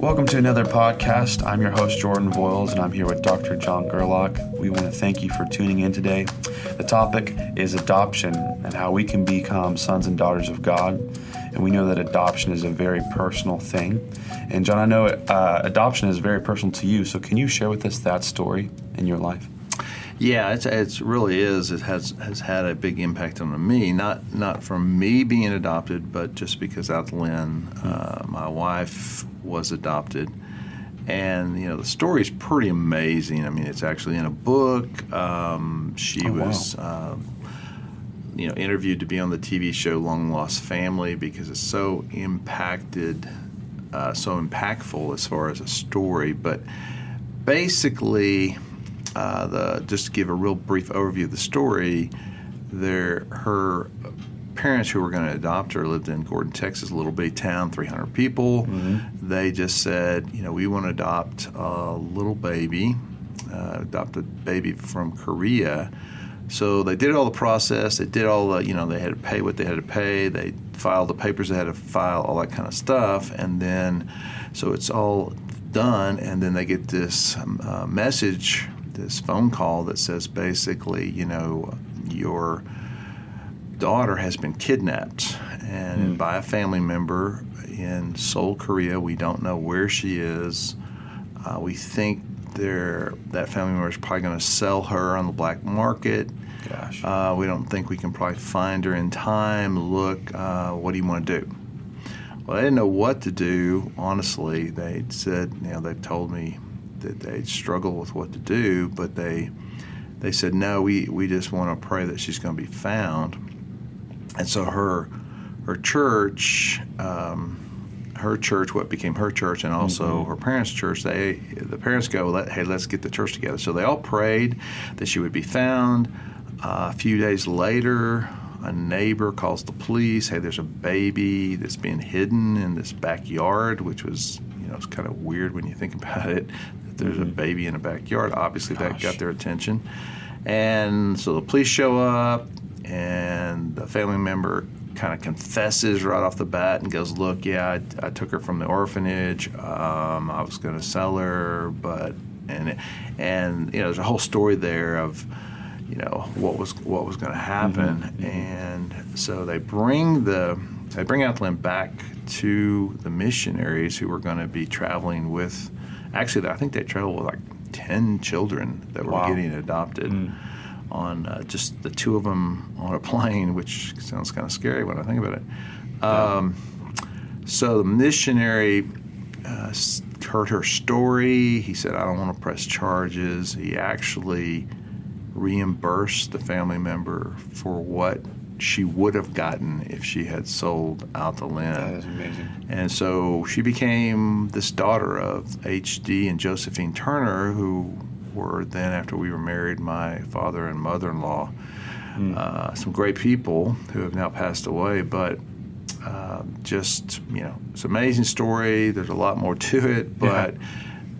Welcome to another podcast. I'm your host, Jordan Voiles, and I'm here with Dr. John Gerlach. We want to thank you for tuning in today. The topic is adoption and how we can become sons and daughters of God. And we know that adoption is a very personal thing. And, John, I know uh, adoption is very personal to you. So, can you share with us that story in your life? Yeah, it's, it's really is. It has has had a big impact on me. Not not from me being adopted, but just because Lynn, uh, my wife, was adopted, and you know the story is pretty amazing. I mean, it's actually in a book. Um, she Oh, wow. was. Um, you know, interviewed to be on the TV show Long Lost Family because it's so impacted, uh, so impactful as far as a story. But basically, uh, the just to give a real brief overview of the story, there her parents who were going to adopt her lived in Gordon, Texas, a little bitty town, 300 people. They just said, you know, we want to adopt a little baby, uh, adopt a baby from Korea. So they did all the process. They did all the, you know, they had to pay what they had to pay. They filed the papers they had to file, all that kind of stuff. And then, so it's all done. And then they get this um, uh, message, this phone call that says basically, you know, your daughter has been kidnapped and by a family member in Seoul, Korea. We don't know where she is. Uh, we think they're, that family member is probably going to sell her on the black market. Gosh. Uh, we don't think we can probably find her in time. Look, uh, what do you want to do? Well, I didn't know what to do. Honestly, they said, you know, they told me that they struggle with what to do, but they they said no. We we just want to pray that she's going to be found. And so her her church. Um, her church, what became her church, and also her parents' church. They, the parents go, Let, "Hey, let's get the church together." So they all prayed that she would be found. Uh, a few days later, a neighbor calls the police. Hey, there's a baby that's being hidden in this backyard, which was, you know, it's kind of weird when you think about it. There's a mm-hmm. baby in a backyard. Obviously, that got their attention, and so the police show up, and the family member kind of confesses right off the bat and goes, "Look, yeah, I, I took her from the orphanage. Um, I was going to sell her, but and and you know, there's a whole story there of." you know what was what was going to happen, mm-hmm. Mm-hmm. and so they bring the they bring Athlin back to the missionaries who were going to be traveling with. Actually, I think they traveled with like ten children that were Wow. getting adopted on uh, just the two of them on a plane, which sounds kind of scary when I think about it. Um, so the missionary uh, heard her story. He said, "I don't want to press charges." He actually reimbursed the family member for what she would have gotten if she had sold out the land. is amazing. And so she became this daughter of H.D. and Josephine Turner, who were then, after we were married, my father and mother in law. Uh, some great people who have now passed away, but uh, just, you know, it's an amazing story. There's a lot more to it, but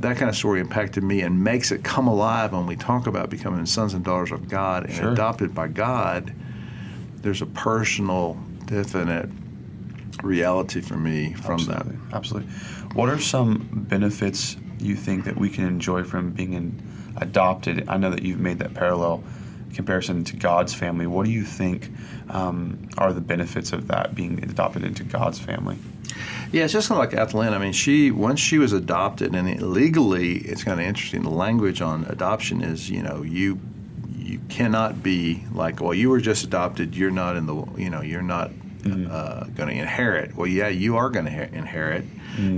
that kind of story impacted me and makes it come alive when we talk about becoming sons and daughters of God and Sure. adopted by God. There's a personal, definite reality for me from that. Absolutely. Absolutely. What are some benefits you think that we can enjoy from being in, adopted? I know that you've made that parallel comparison to God's family. What do you think um, are the benefits of that being adopted into God's family? Yeah, it's just kind of like Athlin. I mean, she once she was adopted, and it, legally, it's kind of interesting. The language on adoption is, you know, you you cannot be like, well, you were just adopted. You're not in the, you know, you're not uh, going to inherit. Well, yeah, you are going to inherit.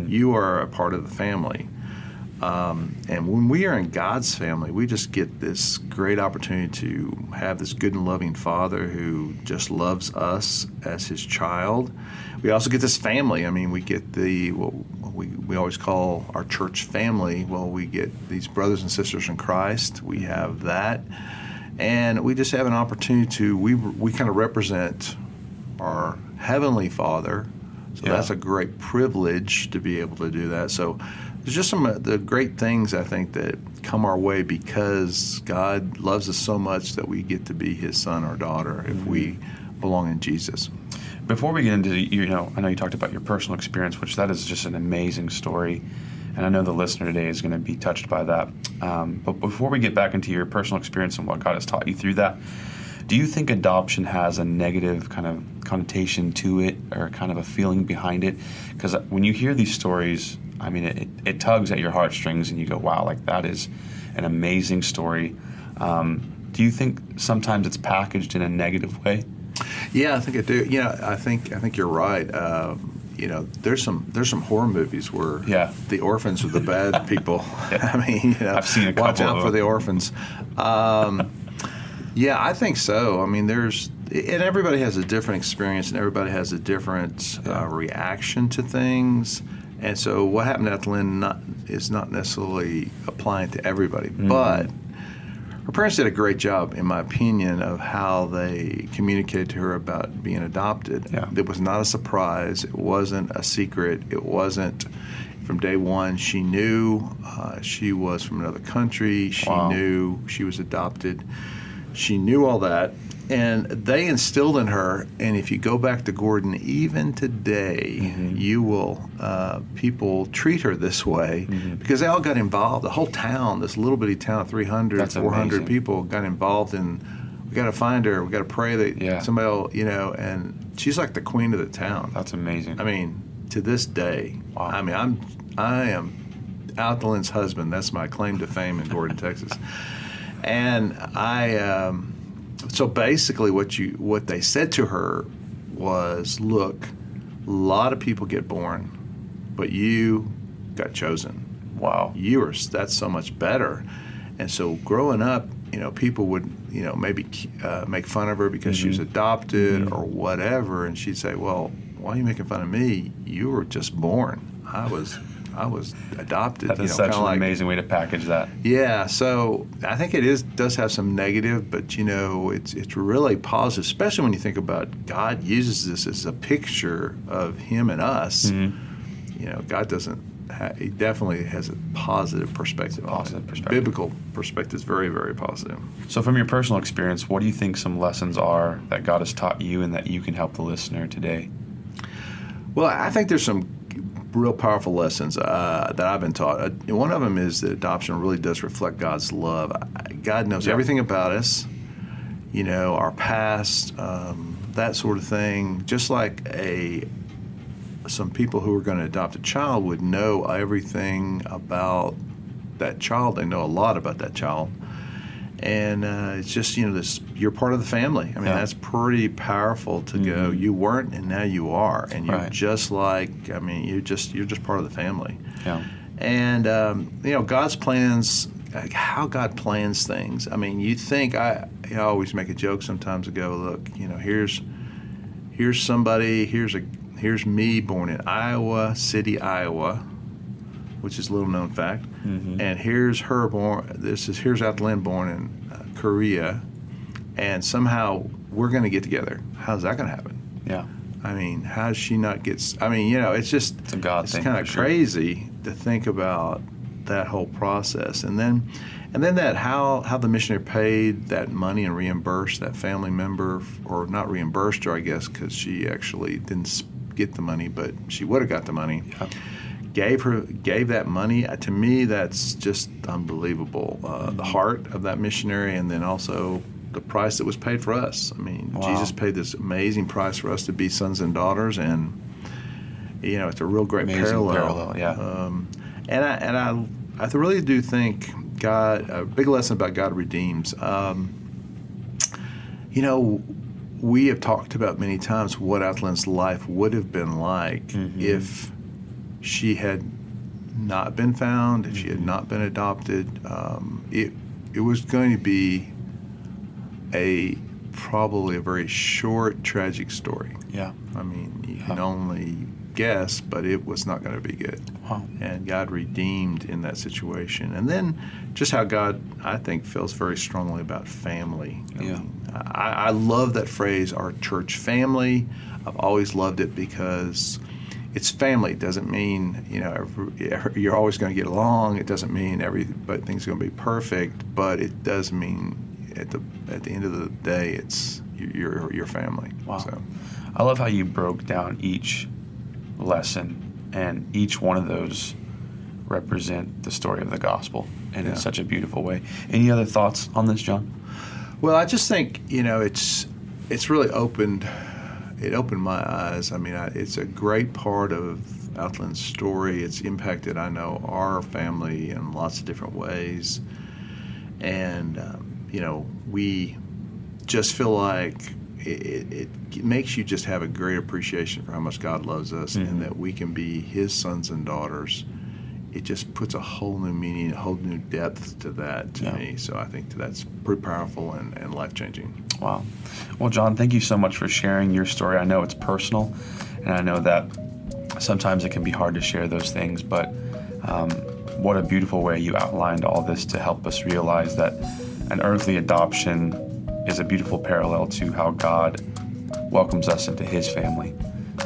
You are a part of the family. Um, and when we are in God's family, we just get this great opportunity to have this good and loving Father who just loves us as His child. We also get this family. I mean, we get the what we we always call our church family. Well, we get these brothers and sisters in Christ. We have that, and we just have an opportunity to we we kind of represent our heavenly Father. So Yeah. that's a great privilege to be able to do that. So there's just some of the great things I think that come our way because God loves us so much that we get to be His son or daughter if mm-hmm. we belong in Jesus. before we get into you know, I know you talked about your personal experience, which that is just an amazing story, and I know the listener today is going to be touched by that. Um, but before we get back into your personal experience and what God has taught you through that, do you think adoption has a negative kind of connotation to it, or kind of a feeling behind it? Because when you hear these stories, I mean, it, it tugs at your heartstrings, and you go, "Wow, like that is an amazing story." Um, do you think sometimes it's packaged in a negative way? Yeah, I think I do. Yeah, I think I think you're right. Um, you know, there's some there's some horror movies where yeah. the orphans are the bad people. yeah. I mean, you know, I've seen a couple watch out for the orphans. Um, yeah, I think so. I mean, there's and everybody has a different experience, and everybody has a different uh, reaction to things. And so, what happened at Lynn not, is not necessarily applying to everybody, mm-hmm. but her parents did a great job, in my opinion, of how they communicated to her about being adopted. Yeah. It was not a surprise. It wasn't a secret. It wasn't from day one. She knew uh, she was from another country. She wow. knew she was adopted. She knew all that and they instilled in her and if you go back to gordon even today mm-hmm. you will uh, people treat her this way mm-hmm. because they all got involved the whole town this little bitty town of 300 That's 400 amazing. people got involved in we got to find her we got to pray that yeah. somebody will, you know and she's like the queen of the town that's amazing i mean to this day wow. i mean i'm i am Altalin's husband that's my claim to fame in gordon texas and i um, so basically, what you what they said to her was, "Look, a lot of people get born, but you got chosen. Wow, you are that's so much better." And so, growing up, you know, people would you know maybe uh, make fun of her because mm-hmm. she was mm-hmm. adopted mm-hmm. or whatever, and she'd say, "Well, why are you making fun of me? You were just born. I was." I was adopted. That is you know, such an like, amazing way to package that. Yeah, so I think it is does have some negative, but you know, it's it's really positive, especially when you think about God uses this as a picture of Him and us. Mm-hmm. You know, God doesn't. Ha- he definitely has a positive perspective. Positive perspective. Biblical perspective is very, very positive. So, from your personal experience, what do you think some lessons are that God has taught you and that you can help the listener today? Well, I think there's some real powerful lessons uh, that I've been taught. Uh, one of them is that adoption really does reflect God's love. God knows everything about us, you know, our past, um, that sort of thing. Just like a some people who are going to adopt a child would know everything about that child. They know a lot about that child and uh, it's just you know this you're part of the family i mean yeah. that's pretty powerful to mm-hmm. go you weren't and now you are and you're right. just like i mean you just you're just part of the family yeah and um, you know god's plans like how god plans things i mean you think i i always make a joke sometimes to go look you know here's here's somebody here's a here's me born in iowa city iowa which is a little known fact. Mm-hmm. And here's her born. This is here's Lynn born in uh, Korea, and somehow we're going to get together. How's that going to happen? Yeah. I mean, how does she not get? I mean, you know, it's just it's a God it's kind of sure. crazy to think about that whole process, and then and then that how how the missionary paid that money and reimbursed that family member, or not reimbursed her, I guess, because she actually didn't get the money, but she would have got the money. Yeah gave her gave that money uh, to me that's just unbelievable uh, the heart of that missionary and then also the price that was paid for us. I mean wow. jesus paid this amazing price for us to be sons and daughters and you know it's a real great amazing parallel, parallel yeah. Um, and i and i i really do think god a big lesson about god redeems. Um, you know we have talked about many times what Altalin's life would have been like mm-hmm. if she had not been found, if she had not been adopted, um, it it was going to be a probably a very short tragic story. Yeah. I mean, you can only guess, but it was not going to be good. Wow. And God redeemed in that situation. And then just how God, I think, feels very strongly about family. I yeah. Mean, I, I love that phrase, our church family. I've always loved it because it's family. It doesn't mean you know every, you're always going to get along. It doesn't mean everything's going to be perfect, but it does mean at the at the end of the day, it's your your family. Wow. So, I love how you broke down each lesson, and each one of those represent the story of the gospel, and in such a beautiful way. Any other thoughts on this, John? well, I just think you know it's it's really opened it opened my eyes. I mean, I, it's a great part of Outland's story. It's impacted, I know, our family in lots of different ways, and um, you know, we just feel like it, it, it makes you just have a great appreciation for how much God loves us, Mhm. and that we can be His sons and daughters. It just puts a whole new meaning, a whole new depth to that to Yeah. me. So I think that's pretty powerful and, and life changing. Wow. Well, John, thank you so much for sharing your story. I know it's personal, and I know that sometimes it can be hard to share those things, but um, what a beautiful way you outlined all this to help us realize that an earthly adoption is a beautiful parallel to how God welcomes us into his family.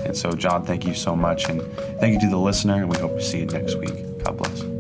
And so, John, thank you so much. And thank you to the listener, and we hope to see you next week. God bless.